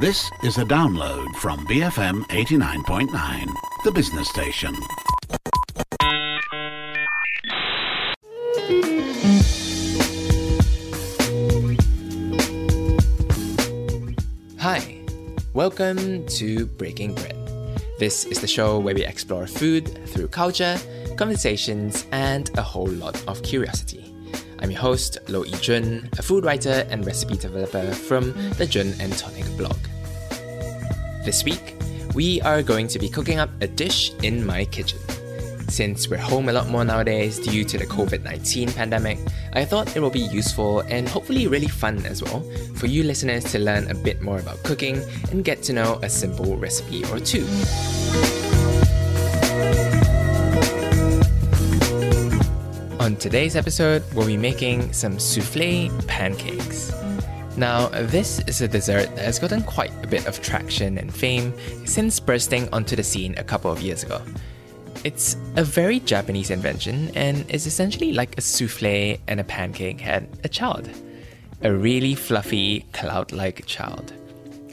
This is a download from BFM 89.9, the business station. Hi, welcome to Breaking Bread. This is the show where we explore food through culture, conversations, and a whole lot of curiosity. I'm your host, Lo Yi Jun, a food writer and recipe developer from the Jun and Tonic blog. This week, we are going to be cooking up a dish in my kitchen. Since we're home a lot more nowadays due to the COVID 19 pandemic, I thought it will be useful and hopefully really fun as well for you listeners to learn a bit more about cooking and get to know a simple recipe or two. Today's episode, we'll be making some souffle pancakes. Now, this is a dessert that has gotten quite a bit of traction and fame since bursting onto the scene a couple of years ago. It's a very Japanese invention and is essentially like a souffle and a pancake had a child. A really fluffy, cloud like child.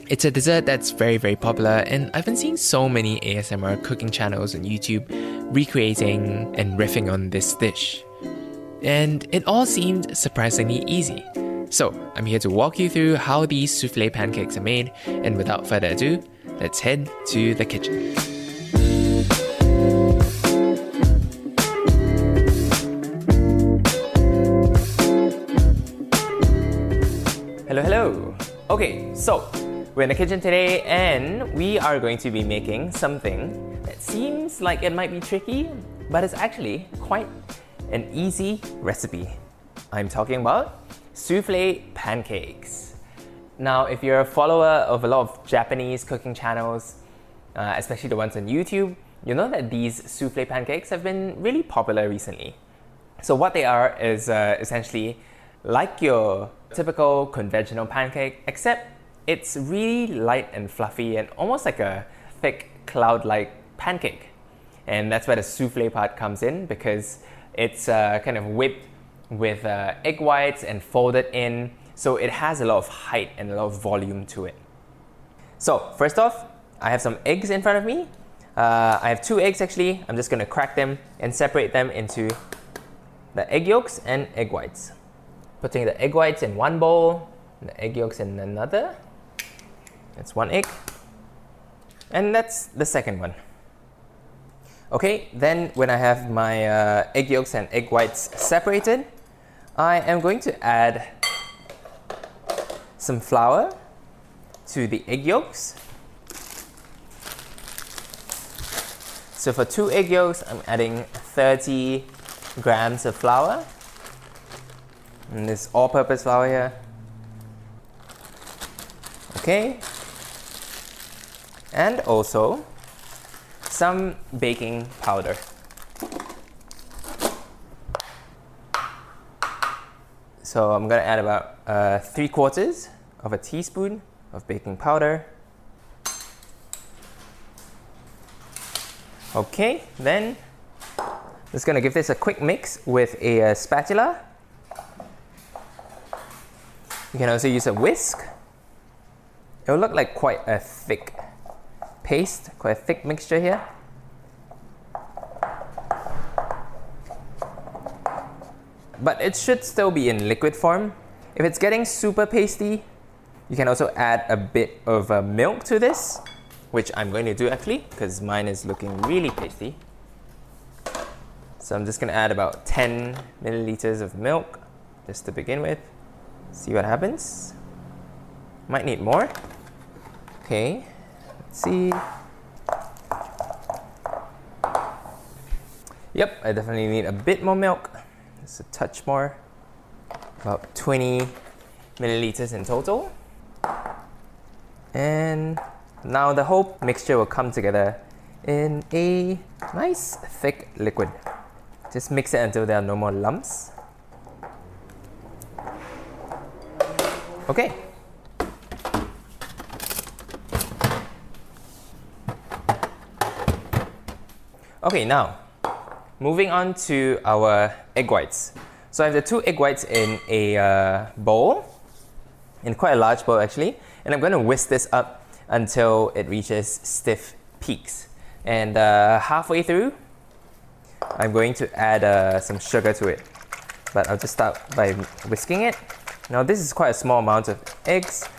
It's a dessert that's very, very popular, and I've been seeing so many ASMR cooking channels on YouTube recreating and riffing on this dish. And it all seemed surprisingly easy. So, I'm here to walk you through how these souffle pancakes are made, and without further ado, let's head to the kitchen. Hello, hello. Okay, so we're in the kitchen today and we are going to be making something that seems like it might be tricky, but it's actually quite an easy recipe. I'm talking about souffle pancakes. Now, if you're a follower of a lot of Japanese cooking channels, uh, especially the ones on YouTube, you know that these souffle pancakes have been really popular recently. So, what they are is uh, essentially like your typical conventional pancake, except it's really light and fluffy and almost like a thick cloud like pancake. And that's where the souffle part comes in because it's uh, kind of whipped with uh, egg whites and folded in, so it has a lot of height and a lot of volume to it. So, first off, I have some eggs in front of me. Uh, I have two eggs actually. I'm just gonna crack them and separate them into the egg yolks and egg whites. Putting the egg whites in one bowl, the egg yolks in another. That's one egg. And that's the second one. Okay, then when I have my uh, egg yolks and egg whites separated, I am going to add some flour to the egg yolks. So for two egg yolks, I'm adding 30 grams of flour. And this all-purpose flour here. Okay. And also some baking powder. So I'm gonna add about uh, three quarters of a teaspoon of baking powder. Okay, then I'm just gonna give this a quick mix with a uh, spatula. You can also use a whisk. It will look like quite a thick paste, quite a thick mixture here. But it should still be in liquid form. If it's getting super pasty, you can also add a bit of uh, milk to this, which I'm going to do actually, because mine is looking really pasty. So I'm just going to add about 10 milliliters of milk just to begin with. See what happens. Might need more. Okay, see. Yep, I definitely need a bit more milk. Just a touch more. About 20 milliliters in total. And now the whole mixture will come together in a nice thick liquid. Just mix it until there are no more lumps. Okay. Okay, now moving on to our egg whites. So I have the two egg whites in a uh, bowl, in quite a large bowl actually, And I'm going to whisk this up until it reaches stiff peaks. And uh, halfway through, I'm going to add uh, some sugar to it. But I'll just start by whisking it. Now this is quite a small amount of eggs,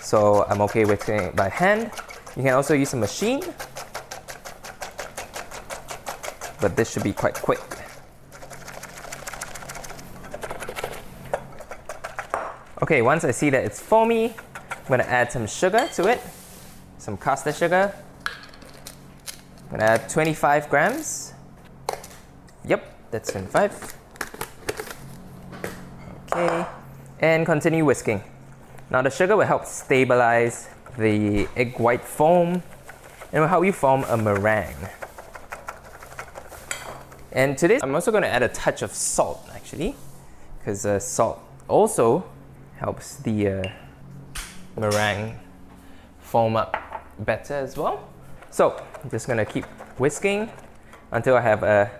so I'm okay whisking it by hand. You can also use a machine, but this should be quite quick. Okay, once I see that it's foamy, I'm gonna add some sugar to it, some caster sugar. I'm gonna add 25 grams. Yep, that's 25. Okay, and continue whisking. Now the sugar will help stabilize the egg white foam and will help you form a meringue. And to this, I'm also going to add a touch of salt actually, because uh, salt also helps the uh, meringue foam up better as well. So I'm just gonna keep whisking until I have a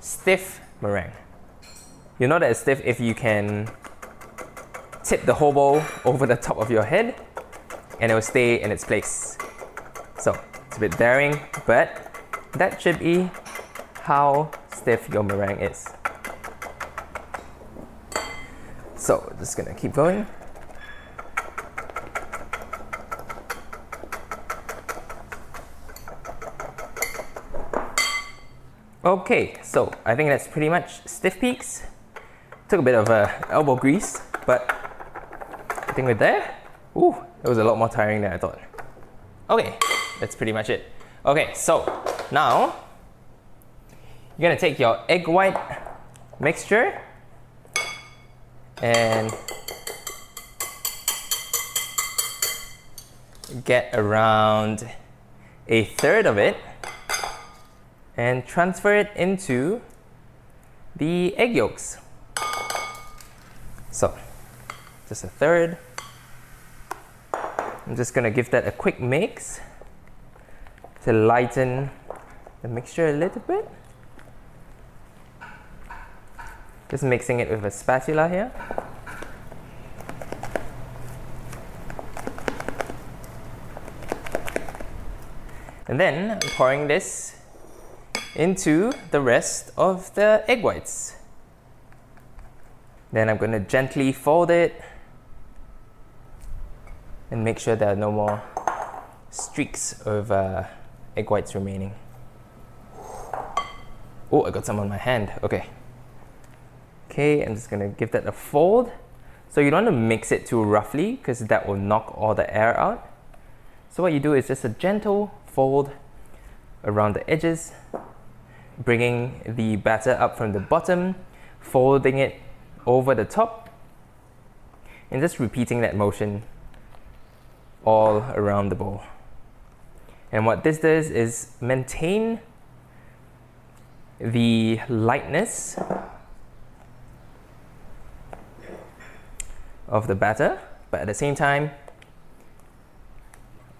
stiff meringue. You know that it's stiff if you can tip the whole bowl over the top of your head and it will stay in its place. So it's a bit daring, but that should be how stiff your meringue is. So just gonna keep going. Okay, so I think that's pretty much stiff peaks. Took a bit of uh, elbow grease, but I think we're there. Ooh, it was a lot more tiring than I thought. Okay, that's pretty much it. Okay, so now you're gonna take your egg white mixture and get around a third of it and transfer it into the egg yolks. So, just a third. I'm just gonna give that a quick mix to lighten the mixture a little bit. Just mixing it with a spatula here. And then I'm pouring this into the rest of the egg whites. Then I'm going to gently fold it and make sure there are no more streaks of uh, egg whites remaining. Oh, I got some on my hand. Okay. Okay, I'm just gonna give that a fold. So you don't want to mix it too roughly because that will knock all the air out. So what you do is just a gentle fold around the edges, bringing the batter up from the bottom, folding it over the top, and just repeating that motion all around the bowl. And what this does is maintain the lightness of the batter, but at the same time,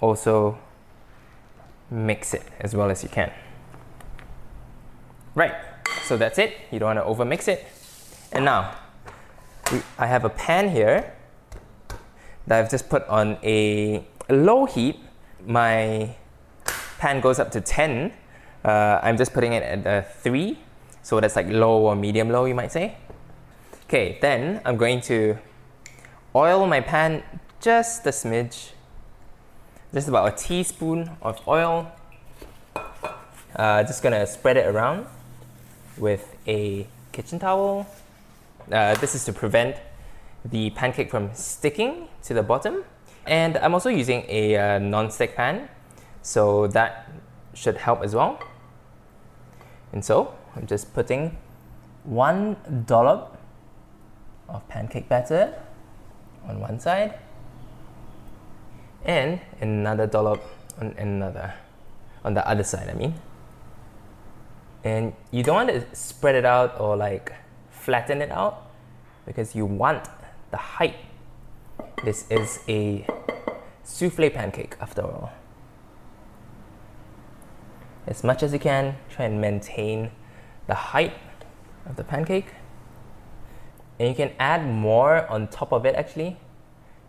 also mix it as well as you can. Right, so that's it. You don't want to over mix it. And now, we, I have a pan here that I've just put on a low heat. My pan goes up to 10. Uh, I'm just putting it at a 3, so that's like low or medium low, you might say. Okay, then I'm going to oil my pan just a smidge, just about a teaspoon of oil. Uh, just gonna spread it around with a kitchen towel. Uh, this is to prevent the pancake from sticking to the bottom. And I'm also using a uh, non-stick pan, so that should help as well. And so I'm just putting one dollop of pancake batter on one side and another dollop on another on the other side I mean. And you don't want to spread it out or like flatten it out because you want the height. This is a souffle pancake after all. As much as you can try and maintain the height of the pancake and you can add more on top of it actually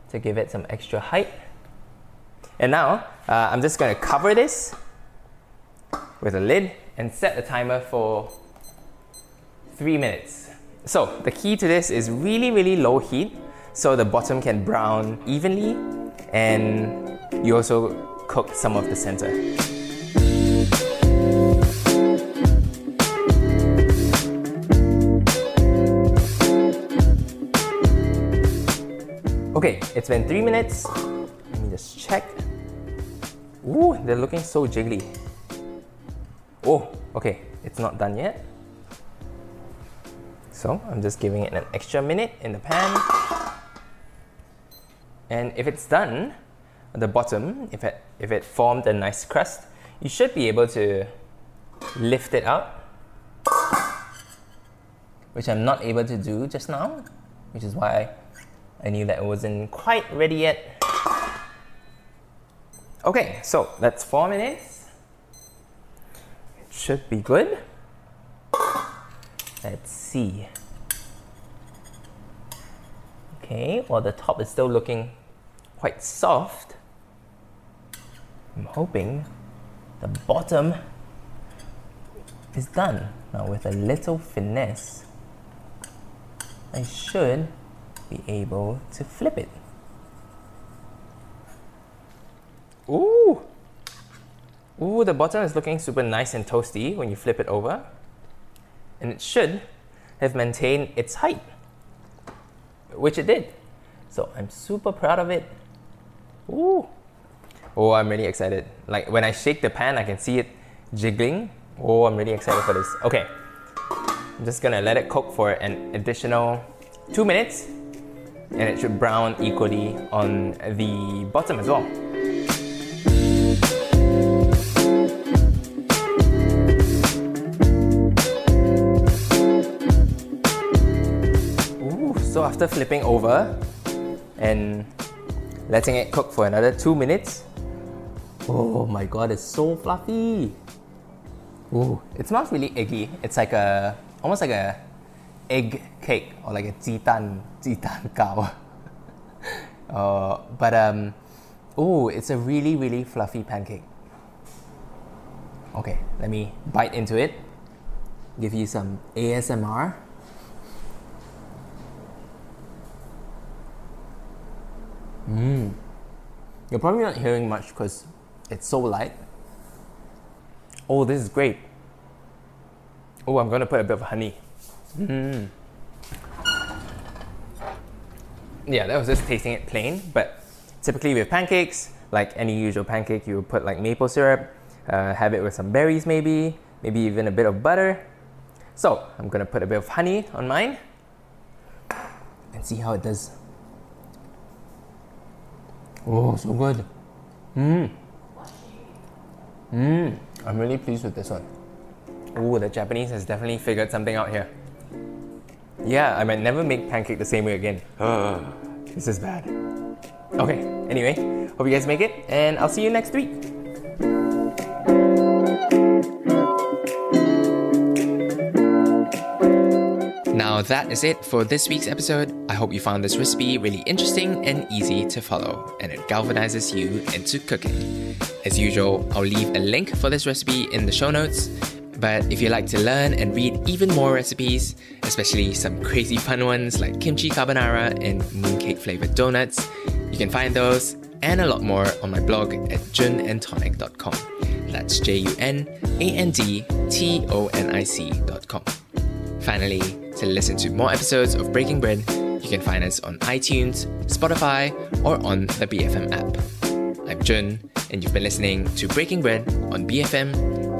to give it some extra height. And now uh, I'm just to cover this with a lid and set the timer for three minutes. So the key to this is really, really low heat so the bottom can brown evenly and you also cook some of the center. Okay, it's been three minutes. Let me just check. Ooh, they're looking so jiggly. Oh, okay, it's not done yet. So I'm just giving it an extra minute in the pan. And if it's done, the bottom, if it, if it formed a nice crust, you should be able to lift it out, which I'm not able to do just now, which is why I knew that it wasn't quite ready yet. Okay, so that's four minutes. It should be good. Let's see. Okay, well the top is still looking quite soft. I'm hoping the bottom is done. Now with a little finesse, I should be able to flip it. Ooh! Ooh, the bottom is looking super nice and toasty when you flip it over. And it should have maintained its height, which it did. So I'm super proud of it. Ooh! Oh, I'm really excited. Like when I shake the pan, I can see it jiggling. Oh, I'm really excited for this. Okay, I'm just gonna let it cook for an additional two minutes and it should brown equally on the bottom as well. Ooh, so after flipping over and letting it cook for another two minutes, oh my god, it's so fluffy. Ooh, it smells really eggy. It's like a almost like a egg cake or like a 鸡蛋鸡蛋糕. uh, but um, oh, it's a really really fluffy pancake. Okay, let me bite into it. Give you some ASMR. Mmm. You're probably not hearing much because it's so light. Oh, this is great. Oh, I'm gonna put a bit of honey. Mm. Yeah, that was just tasting it plain, but typically with pancakes, like any usual pancake, you would put like maple syrup, uh, have it with some berries maybe, maybe even a bit of butter. So I'm gonna put a bit of honey on mine and see how it does. Oh, so good. Mmm. Mmm. I'm really pleased with this one. Ooh, the Japanese has definitely figured something out here. Yeah, I might never make pancake the same way again. this is bad. Okay, anyway, hope you guys make it, and I'll see you next week. Now that is it for this week's episode. I hope you found this recipe really interesting and easy to follow, and it galvanizes you into cooking. As usual, I'll leave a link for this recipe in the show notes. But if you like to learn and read even more recipes, especially some crazy fun ones like kimchi carbonara and mooncake flavored donuts, you can find those and a lot more on my blog at junandtonic.com. That's J U N A N D T O N I C.com. Finally, to listen to more episodes of Breaking Bread, you can find us on iTunes, Spotify, or on the BFM app. I'm Jun, and you've been listening to Breaking Bread on BFM